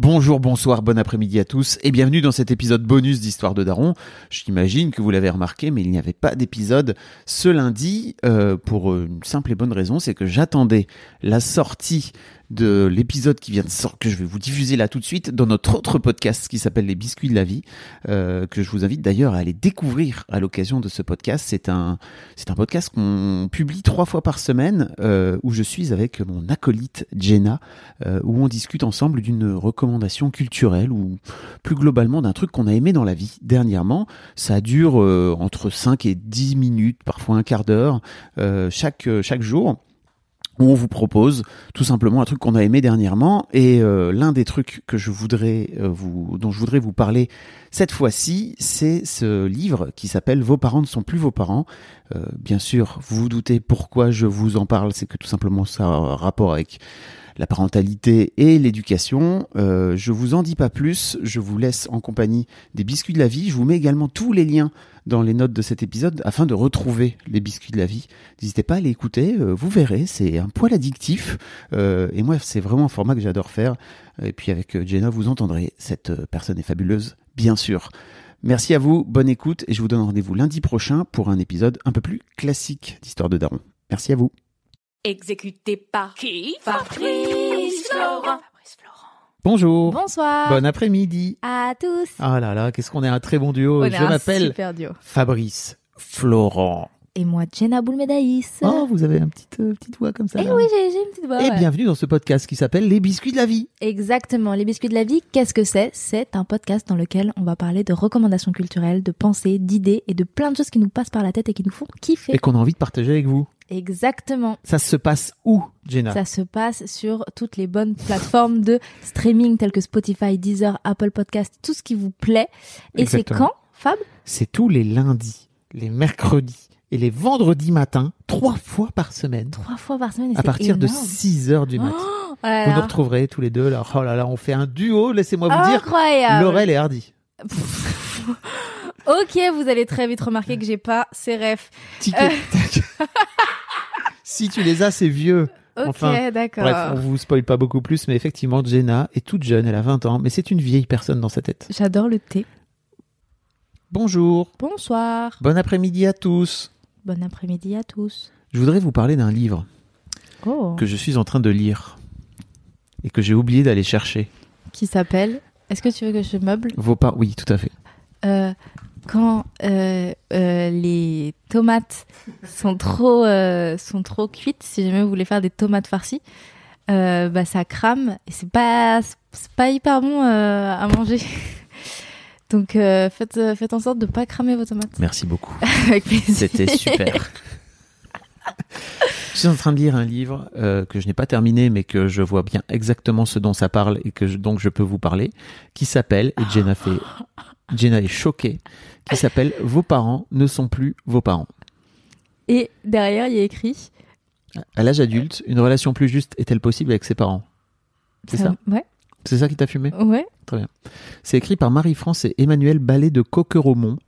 Bonjour, bonsoir, bon après-midi à tous et bienvenue dans cet épisode bonus d'Histoire de Daron. J'imagine que vous l'avez remarqué, mais il n'y avait pas d'épisode ce lundi euh, pour une simple et bonne raison, c'est que j'attendais la sortie de l'épisode qui vient de sortir, que je vais vous diffuser là tout de suite, dans notre autre podcast qui s'appelle Les Biscuits de la Vie, euh, que je vous invite d'ailleurs à aller découvrir à l'occasion de ce podcast. C'est un, c'est un podcast qu'on publie trois fois par semaine, euh, où je suis avec mon acolyte Jenna, euh, où on discute ensemble d'une recommandation culturelle ou plus globalement d'un truc qu'on a aimé dans la vie dernièrement. Ça dure euh, entre 5 et 10 minutes, parfois un quart d'heure, euh, chaque, chaque jour où on vous propose tout simplement un truc qu'on a aimé dernièrement et euh, l'un des trucs que je voudrais euh, vous dont je voudrais vous parler cette fois-ci, c'est ce livre qui s'appelle Vos parents ne sont plus vos parents. Euh, bien sûr, vous vous doutez pourquoi je vous en parle, c'est que tout simplement ça a un rapport avec la parentalité et l'éducation. Euh, je vous en dis pas plus, je vous laisse en compagnie des biscuits de la vie. Je vous mets également tous les liens dans les notes de cet épisode afin de retrouver les biscuits de la vie. N'hésitez pas à les écouter, euh, vous verrez, c'est un poil addictif. Euh, et moi, c'est vraiment un format que j'adore faire. Et puis avec euh, Jenna, vous entendrez, cette personne est fabuleuse, bien sûr. Merci à vous, bonne écoute, et je vous donne rendez-vous lundi prochain pour un épisode un peu plus classique d'Histoire de Daron. Merci à vous. Exécuté par qui? Fabrice Florent. Bonjour. Bonsoir Bon après-midi. à tous. Ah là là, qu'est-ce qu'on est un très bon duo. On est Je un m'appelle super duo. Fabrice Florent. Et moi, Jenna Boulmedaïs. Oh, vous avez une petite, euh, petite voix comme ça. Eh oui, j'ai j'ai une petite voix. Et ouais. bienvenue dans ce podcast qui s'appelle Les Biscuits de la Vie. Exactement. Les biscuits de la vie, qu'est-ce que c'est? C'est un podcast dans lequel on va parler de recommandations culturelles, de pensées, d'idées et de plein de choses qui nous passent par la tête et qui nous font kiffer. Et qu'on a envie de partager avec vous. Exactement. Ça se passe où, Jenna Ça se passe sur toutes les bonnes plateformes de streaming telles que Spotify, Deezer, Apple Podcast, tout ce qui vous plaît. Et c'est quand, Fab C'est tous les lundis, les mercredis et les vendredis matins, trois fois par semaine, Trois fois par semaine. et à partir de énorme. 6 heures du matin. Oh là vous nous retrouverez tous les deux. Là. Oh là là, on fait un duo, laissez-moi vous dire. Incroyable. Laurel et Hardy. Ok, vous allez très vite remarquer que j'ai pas ces refs. Tic Euh. si tu les as, c'est vieux. Ok, Enfin, d'accord. Bref, on vous spoil pas beaucoup plus, mais effectivement, Jenna est toute jeune, elle a 20 ans, mais c'est une vieille personne dans sa tête. J'adore le thé. Bonjour, Bonsoir. bon après-midi à tous. Bon après-midi à tous. Je voudrais vous parler d'un livre Oh. que je suis en train de lire et que j'ai oublié d'aller chercher. Qui s'appelle Est-ce que tu veux que je meuble? Vos pas, oui, tout à fait. Euh, Quand euh, euh, les tomates sont trop euh, sont trop cuites, si jamais vous voulez faire des tomates farcies, bah ça crame et c'est pas c'est pas hyper bon à manger. Donc faites faites en sorte de pas cramer vos tomates. Merci beaucoup. Avec plaisir. C'était super. Je suis en train de lire un livre euh, que je n'ai pas terminé, mais que je vois bien exactement ce dont ça parle et que je- donc je peux vous parler, qui s'appelle, et Jenna fait, Jenna est choquée, qui s'appelle Vos parents ne sont plus vos parents. Et derrière il y a écrit. À l'âge adulte, une relation plus juste est-elle possible avec ses parents? C'est ça Ouais. C'est ça qui t'a fumé? Ouais. C'est écrit par Marie-France et Emmanuel Ballet de Coqueromont,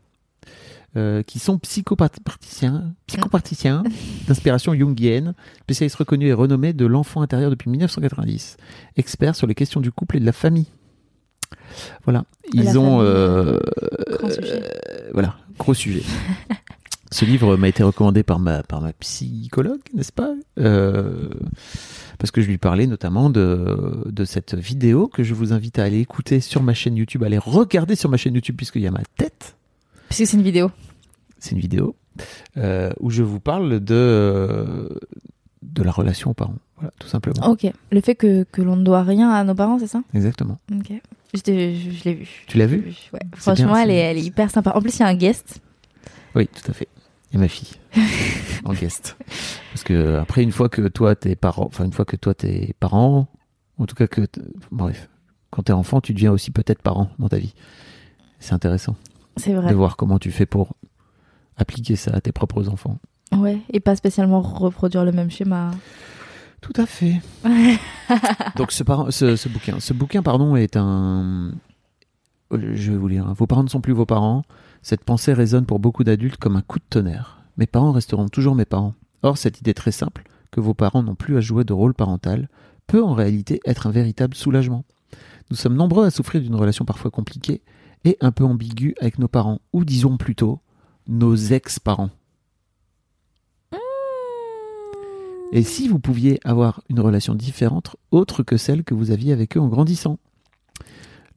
euh, qui sont psychopraticiens d'inspiration jungienne, spécialistes reconnus et renommés de l'enfant intérieur depuis 1990, experts sur les questions du couple et de la famille. Voilà, ils La ont euh, grand sujet. euh, voilà gros sujet. Ce livre m'a été recommandé par ma par ma psychologue, n'est-ce pas Euh, Parce que je lui parlais notamment de de cette vidéo que je vous invite à aller écouter sur ma chaîne YouTube, à aller regarder sur ma chaîne YouTube puisqu'il y a ma tête. Puisque c'est une vidéo. C'est une vidéo euh, où je vous parle de de la relation aux parents. Voilà, tout simplement. Ok. Le fait que, que l'on ne doit rien à nos parents, c'est ça? Exactement. Ok. Je, je, je l'ai vu. Tu l'as vu Ouais. Franchement, bien, elle, est, elle est hyper sympa. En plus, il y a un guest. Oui, tout à fait. et ma fille en guest. Parce que après, une fois que toi t'es parent, enfin une fois que toi t'es parent, en tout cas que bref, quand t'es enfant, tu deviens aussi peut-être parent dans ta vie. C'est intéressant C'est de vrai. voir comment tu fais pour appliquer ça à tes propres enfants. Ouais, et pas spécialement reproduire le même schéma. Tout à fait. Donc ce, par- ce, ce bouquin, ce bouquin pardon est un. euh, Je vais vous lire. hein. Vos parents ne sont plus vos parents. Cette pensée résonne pour beaucoup d'adultes comme un coup de tonnerre. Mes parents resteront toujours mes parents. Or cette idée très simple, que vos parents n'ont plus à jouer de rôle parental, peut en réalité être un véritable soulagement. Nous sommes nombreux à souffrir d'une relation parfois compliquée et un peu ambiguë avec nos parents, ou disons plutôt nos ex-parents. Et si vous pouviez avoir une relation différente, autre que celle que vous aviez avec eux en grandissant?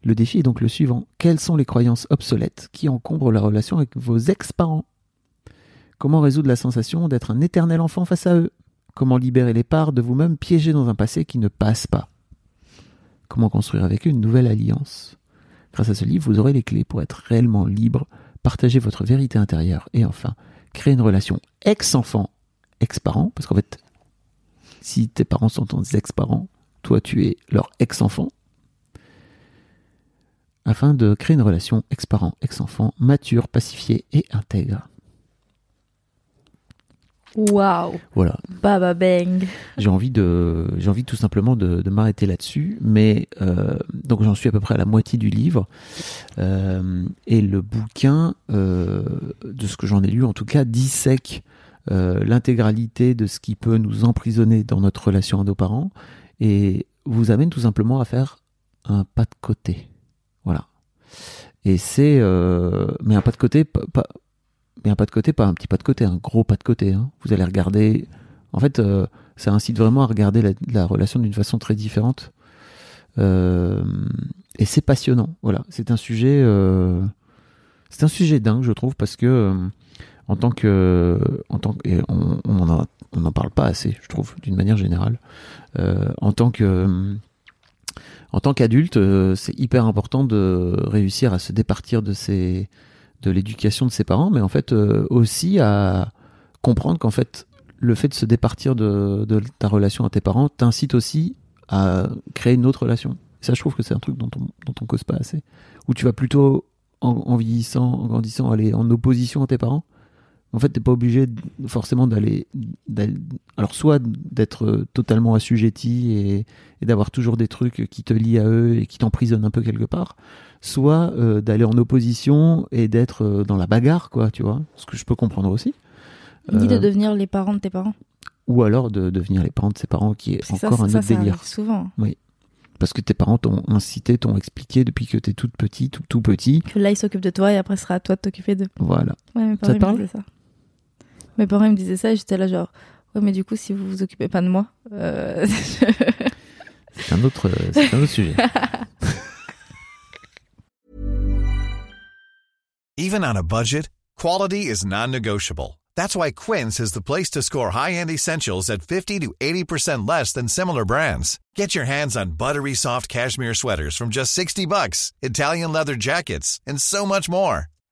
Le défi est donc le suivant. Quelles sont les croyances obsolètes qui encombrent la relation avec vos ex-parents? Comment résoudre la sensation d'être un éternel enfant face à eux? Comment libérer les parts de vous-même piégées dans un passé qui ne passe pas? Comment construire avec eux une nouvelle alliance? Grâce à ce livre, vous aurez les clés pour être réellement libre, partager votre vérité intérieure et enfin, créer une relation ex-enfant, ex-parent, parce qu'en fait, si tes parents sont tes ex-parents, toi tu es leur ex-enfant, afin de créer une relation ex-parent, ex-enfant, mature, pacifiée et intègre. Waouh, Voilà, baba bang. j'ai envie de, j'ai envie tout simplement de, de m'arrêter là-dessus, mais euh, donc j'en suis à peu près à la moitié du livre Euh, et le bouquin, euh, de ce que j'en ai lu en tout cas, dissèque euh, l'intégralité de ce qui peut nous emprisonner dans notre relation à nos parents et vous amène tout simplement à faire un pas de côté, voilà. Et c'est, euh, mais un pas de côté, pas, mais un pas de côté, pas un petit pas de côté, un gros pas de côté. hein. Vous allez regarder. En fait, euh, ça incite vraiment à regarder la, la relation d'une façon très différente. Et c'est passionnant. Voilà, c'est un sujet, c'est un sujet dingue, je trouve, parce que en tant que, en tant que, et on, on en on n'en parle pas assez, je trouve, d'une manière générale. Euh, en tant que, en tant qu'adulte, euh, c'est hyper important de réussir à se départir de ses, de l'éducation de ses parents, mais en fait euh, aussi à comprendre qu'en fait le fait de se départir de, de ta relation à tes parents t'incite aussi à créer une autre relation. Ça, je trouve que c'est un truc dont on, dont on cause pas assez. Où tu vas plutôt, en, en vieillissant, en grandissant, aller en opposition à tes parents. En fait, t'es pas obligé de- forcément d'aller, alors soit d'être totalement assujetti et, et d'avoir toujours des trucs qui te lient à eux et qui t'emprisonnent un peu quelque part, soit euh, d'aller en opposition et d'être euh, dans la bagarre, quoi, tu vois, ce que je peux comprendre aussi. Dis de Euh, devenir les parents de tes parents. ou alors de devenir les parents de ses parents, qui est ça, encore un ça, autre ça délire. souvent. Parce que tes parents t'ont incité, t'ont expliqué depuis que t'es toute petite ou tout petit. Que là, ils s'occupent de toi et après, ce sera à toi de t'occuper d'eux. Voilà. Ouais, te parents ils me parle? ça. Mes parents ils me disaient ça et j'étais là genre ouais mais du coup si vous vous occupez pas de moi euh, C'est un autre, c'est un autre sujet. Even on a budget, quality is non-negotiable. That's why Quince is the place to score high-end essentials at 50 to 80% less than similar brands. Get your hands on buttery soft cashmere sweaters from just 60 bucks, Italian leather jackets, and so much more.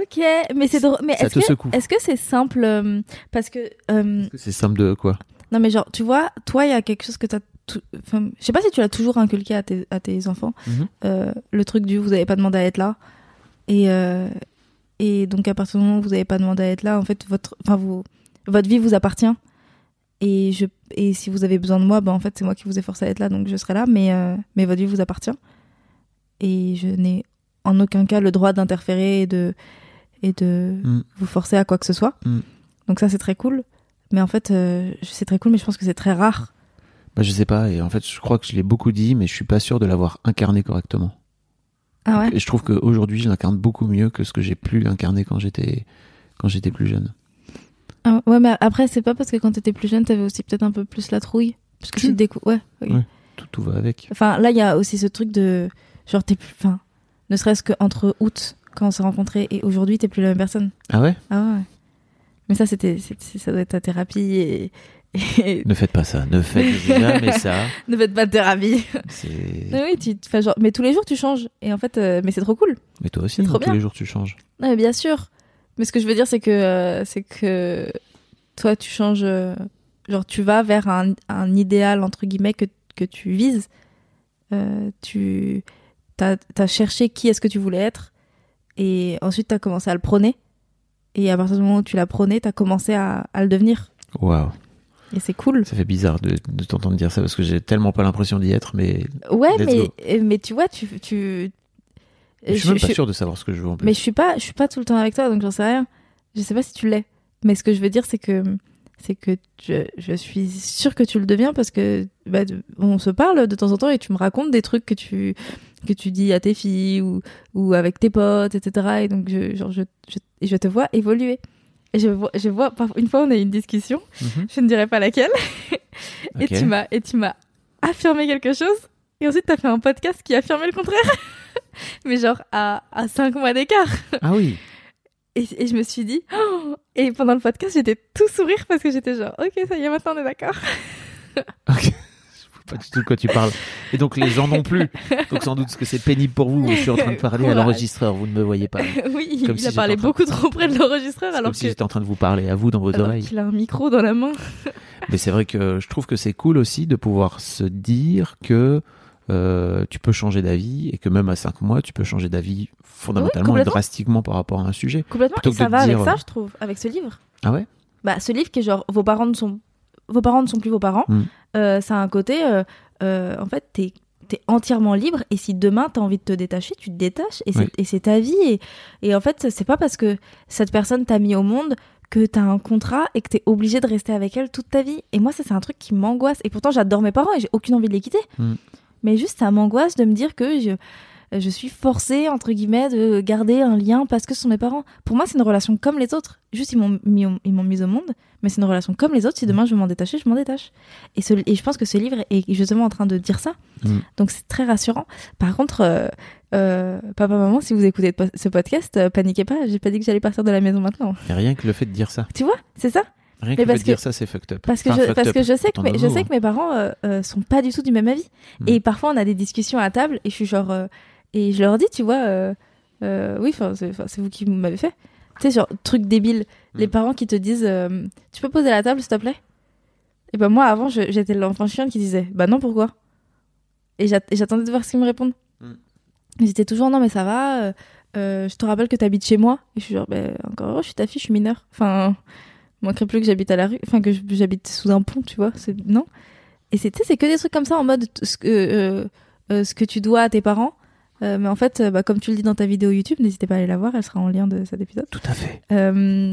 Ok mais c'est drôle mais est-ce que est-ce que c'est simple euh, parce que euh, C'est simple de quoi? non mais genre tu vois toi il y a quelque chose que t'as tout... enfin, je sais pas si tu l'as toujours inculqué à tes à tes enfants. Mhm. euh, le truc du vous avez pas demandé à être là. Et et donc à partir du moment où vous avez pas demandé à être là en fait votre enfin vous votre vie vous appartient. Et, je, et si vous avez besoin de moi, ben en fait, c'est moi qui vous ai forcé à être là, donc je serai là, mais, mais votre vie vous appartient. Et je n'ai en aucun cas le droit d'interférer et de, et de Mm. vous forcer à quoi que ce soit. Mm. Donc ça, c'est très cool. Mais en fait, euh, c'est très cool, mais je pense que c'est très rare. Bah, je sais pas, et en fait, je crois que je l'ai beaucoup dit, mais je suis pas sûr de l'avoir incarné correctement. Ah ouais Et je trouve qu'aujourd'hui, je l'incarne beaucoup mieux que ce que j'ai pu l'incarner quand j'étais quand j'étais plus jeune. Ah Ouais, mais après, c'est pas parce que quand t'étais plus jeune, t'avais aussi peut-être un peu plus la trouille. Parce que tu te décou- Ouais, ok. Ouais. Tout, tout va avec. Enfin, là, il y a aussi ce truc de. Genre, t'es plus. Enfin, ne serait-ce qu'entre août, quand on s'est rencontrés, et aujourd'hui, t'es plus la même personne. Ah ouais? Ah ouais. Mais ça, c'était. Ça doit être ta thérapie et. et- Ne faites pas ça, ne faites jamais ça. ne faites pas de thérapie. Mais oui, tu, enfin, genre, mais tous les jours tu changes. Et en fait, euh, mais c'est trop cool. Mais toi aussi, C'est trop tous les jours tu changes. Non, mais bien sûr. Mais ce que je veux dire, c'est que, euh, c'est que toi, tu changes. euh, genre, tu vas vers un, un idéal, entre guillemets, que, que tu vises. Tu as, cherché qui est-ce que tu voulais être. Et ensuite, tu as commencé à le prôner. Et à partir du moment où tu l'as prôné, tu as commencé à, à le devenir. Waouh, Et c'est cool. ça fait bizarre de, de t'entendre dire ça parce que j'ai tellement pas l'impression d'y être, mais Ouais, mais, go. mais tu vois, tu. tu je suis même je- pas sûr de savoir ce que je veux en plus. Mais je suis pas, je suis pas tout le temps avec toi, donc j'en sais rien. Je sais pas si tu l'es. Mais ce que je veux dire, c'est que, c'est que je, je suis sûre que tu le deviens parce que bah, on se parle de temps en temps et tu me racontes des trucs que tu que tu dis à tes filles ou ou avec tes potes, etc. Et donc je, genre je, je, je te vois évoluer. Et je vois, je vois une fois on a eu une discussion, Mhm. je ne dirai pas laquelle, et tu m'as et tu m'as affirmé quelque chose. Et ensuite, t'as fait un podcast qui affirmait le contraire. Mais genre à, à 5 mois d'écart. Ah oui, Et, et je me suis dit, oh et pendant le podcast, j'étais tout sourire parce que j'étais genre, ok, ça y est, maintenant on est d'accord. ok. Pas du tout de quoi tu parles. Et donc les gens non plus. Donc sans doute que c'est pénible pour vous. Je suis en train de parler à l'enregistreur, vous ne me voyez pas. oui, il, Comme il si a parlé beaucoup trop près de l'enregistreur alors comme si que- j'étais en train de vous parler à vous dans vos alors oreilles. qu'il a un micro dans la main. Mais c'est vrai que je trouve que c'est cool aussi de pouvoir se dire que euh, tu peux changer d'avis et que même à 5 mois, tu peux changer d'avis fondamentalement et drastiquement par rapport à un sujet. Complètement. Et ça va dire, avec ça, euh, je trouve, avec ce livre. Ah ouais? Bah, ce livre qui est genre, vos parents ne sont, vos parents ne sont plus vos parents. Mm. Euh, ça a un côté, euh, euh, en fait, t'es es entièrement libre et si demain t'as envie de te détacher, tu te détaches et c'est Oui. et c'est ta vie et, et en fait c'est pas parce que cette personne t'a mis au monde que t'as un contrat et que t'es obligé de rester avec elle toute ta vie et moi ça c'est un truc qui m'angoisse et pourtant j'adore mes parents et j'ai aucune envie de les quitter Mm. mais juste ça m'angoisse de me dire que je je suis forcée entre guillemets de garder un lien parce que ce sont mes parents. Pour moi c'est une relation comme les autres. Juste ils m'ont mis ils m'ont mise au monde mais c'est une relation comme les autres. Si demain je veux m'en détacher je m'en détache. Et, ce- et je pense que ce livre est justement en train de dire ça. Mm. donc c'est très rassurant. Par contre euh, euh, papa maman si vous écoutez ce podcast euh, paniquez pas. J'ai pas dit que j'allais partir de la maison maintenant. Et rien que le fait de dire ça. tu vois c'est ça. Rien que Mais le fait parce de dire que- ça, c'est fucked up. parce que Enfin, je, parce que je sais que mes, je sais que mes parents euh, euh, sont pas du tout du même avis. Mm. et parfois on a des discussions à table et je suis genre euh, et je leur dis tu vois euh, euh, oui c'est vous qui m'avez fait. Tu sais genre truc débile. Les Mm. parents qui te disent euh, tu peux poser la table s'il te plaît? Et ben moi avant j'étais l'enfant chiant qui disait bah non pourquoi? Et j'at- et j'attendais de voir ce qu'ils me répondent. Mm. ils étaient toujours non mais ça va euh, euh, je te rappelle que t'habites chez moi. Et je suis genre ben encore heureux, je suis ta fille je suis mineure. Enfin manquerait plus que j'habite à la rue enfin que j'habite sous un pont tu vois c'est non? Et c'est tu sais, c'est que des trucs comme ça en mode ce que ce que tu dois à tes parents Euh, mais en fait euh, bah, comme tu le dis dans ta vidéo YouTube n'hésitez pas à aller la voir elle sera en lien de cet épisode. Tout à fait. euh,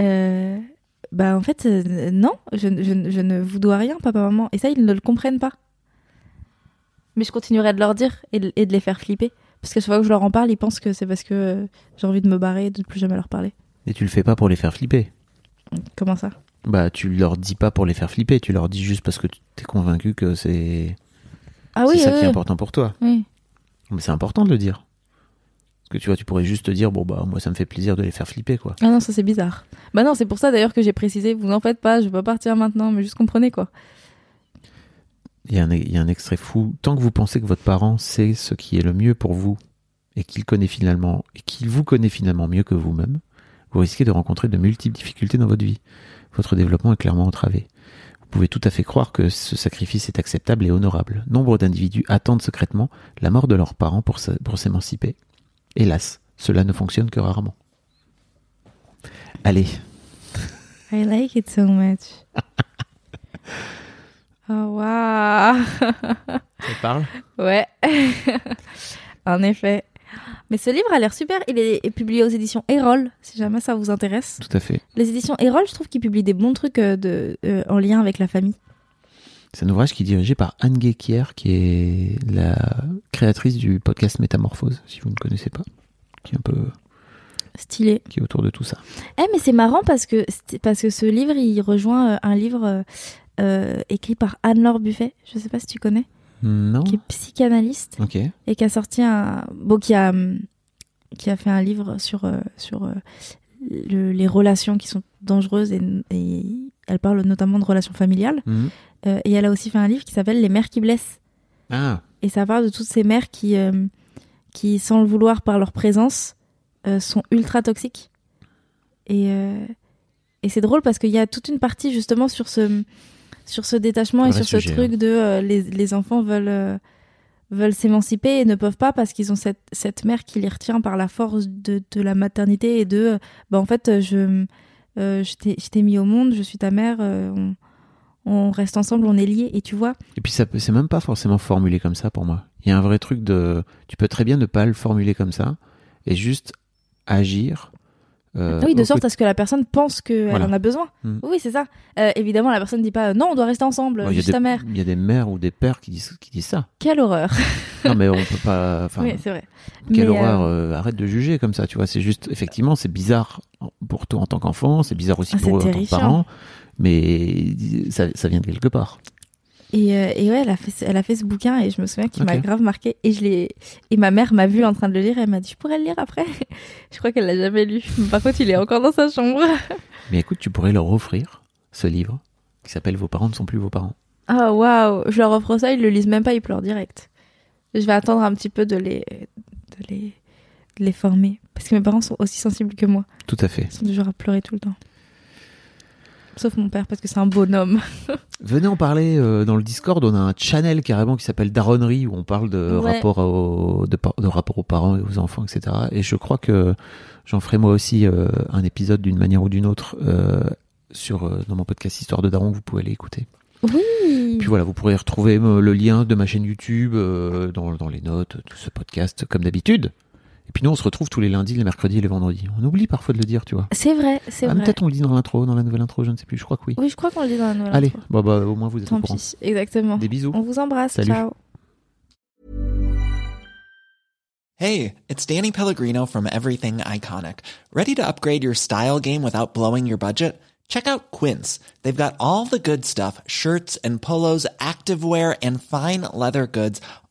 euh, bah en fait non je, je- je ne vous dois rien papa maman. Et ça ils ne le comprennent pas. Mais je continuerai de leur dire et de, et de les faire flipper. Parce que chaque fois que je leur en parle ils pensent que c'est parce que j'ai envie de me barrer et de ne plus jamais leur parler. Et tu le fais pas pour les faire flipper. comment ça? Bah, tu leur dis pas pour les faire flipper, tu leur dis juste parce que tu es convaincu que c'est ah oui c'est ça oui, qui est important pour toi. oui Mais c'est important de le dire. Parce que tu vois, tu pourrais juste te dire, bon bah moi ça me fait plaisir de les faire flipper quoi. ah non ça c'est bizarre bah non c'est pour ça d'ailleurs que j'ai précisé vous en faites pas je veux pas partir maintenant mais juste comprenez quoi Il y, a un, il y a un extrait fou. Tant que vous pensez que votre parent sait ce qui est le mieux pour vous et qu'il connaît finalement et qu'il vous connaît finalement mieux que vous-même, vous risquez de rencontrer de multiples difficultés dans votre vie. Votre développement est clairement entravé. Vous pouvez tout à fait croire que ce sacrifice est acceptable et honorable. Nombre d'individus attendent secrètement la mort de leurs parents pour s'émanciper. Hélas, cela ne fonctionne que rarement. Allez, I like it so much Oh, waouh Ça parle? Ouais. en effet. Mais ce livre a l'air super. Il est, publié aux éditions Erol, si jamais ça vous intéresse. Tout à fait. Les éditions Erol, je trouve qu'ils publient des bons trucs euh, de, euh, en lien avec la famille. C'est un ouvrage qui est dirigé par Anne Guéquière, qui est la créatrice du podcast Métamorphose, si vous ne connaissez pas, qui est un peu Stylé. qui est autour de tout ça. Eh, mais c'est marrant parce que, parce que ce livre, il rejoint euh, un livre euh, écrit par Anne-Laure Buffet. Je sais pas si tu connais. Non. Qui est psychanalyste Ok. et qui a sorti un. Bon, qui a, qui a fait un livre sur, euh, sur euh, le- les relations qui sont dangereuses et, et elle parle notamment de relations familiales. Mhm. Euh, et elle a aussi fait un livre qui s'appelle Les mères qui blessent. Ah, Et ça parle de toutes ces mères qui, euh, qui sans le vouloir par leur présence, euh, sont ultra toxiques. Et, et c'est drôle parce qu'il y a toute une partie justement sur ce, sur ce détachement et sur ce truc de euh, les, les enfants veulent, euh, veulent s'émanciper et ne peuvent pas parce qu'ils ont cette, cette mère qui les retient par la force de, de la maternité et de euh, bah, en fait, je, je t'ai mis au monde, je suis ta mère, on, on reste ensemble, on est liés. Et tu vois, Et puis c'est même pas forcément formulé comme ça pour moi. Il y a un vrai truc de, tu peux très bien ne pas le formuler comme ça et juste agir. Euh, Ah oui, de sorte côté- à ce que la personne pense qu'elle Voilà. en a besoin. Mm. Oui, c'est ça. Euh, évidemment, la personne ne dit pas euh, non, on doit rester ensemble, y a juste ta mère. Il y a des mères ou des pères qui disent, qui disent ça. Quelle horreur. Non, mais on peut pas. Oui, c'est vrai. quelle Mais, horreur. euh, arrête de juger comme ça, tu vois. C'est juste, effectivement, c'est bizarre pour toi en tant qu'enfant, c'est bizarre aussi Ah, pour eux en tant que mais ça, ça vient de quelque part. Et, euh, et ouais, elle a, fait, ce- elle a fait ce bouquin et je me souviens qu'il m'a grave marqué. Et, je l'ai et ma mère m'a vu en train de le lire et elle m'a dit Je pourrais le lire après Je crois qu'elle l'a jamais lu. Par contre, il est encore dans sa chambre. Mais écoute, tu pourrais leur offrir ce livre qui s'appelle Vos parents ne sont plus vos parents. Ah waouh Je leur offre ça, ils le lisent même pas, ils pleurent direct. Je vais attendre un petit peu de les, de les, de les former. Parce que mes parents sont aussi sensibles que moi. Tout à fait. Ils sont du genre à pleurer tout le temps. Sauf mon père, parce que c'est un bonhomme. Venez en parler euh, dans le Discord. On a un channel carrément qui s'appelle Daronnerie où on parle de Ouais. rapport au, de, rapport aux parents et aux enfants, etc. Et je crois que j'en ferai moi aussi euh, un épisode d'une manière ou d'une autre euh, sur dans mon podcast Histoire de Daron vous pouvez aller écouter. Oui Puis voilà, vous pourrez retrouver le lien de ma chaîne YouTube dans, dans les notes de ce podcast comme d'habitude. Et puis nous, on se retrouve tous les lundis, les mercredis et les vendredis. On oublie parfois de le dire, tu vois. C'est vrai, c'est Ah, vrai. Peut-être on le dit dans l'intro, dans la nouvelle intro, je ne sais plus. Je crois que oui. Oui, je crois qu'on le dit dans la nouvelle Allez, intro. bah, bah, au moins vous êtes Tant au courant. pis, exactement. Des bisous. On vous embrasse, Salut. ciao. Hey, it's Danny Pellegrino from Everything Iconic. Ready to upgrade your style game without blowing your budget? Check out Quince. They've got all the good stuff shirts and polos, activewear, and fine leather goods,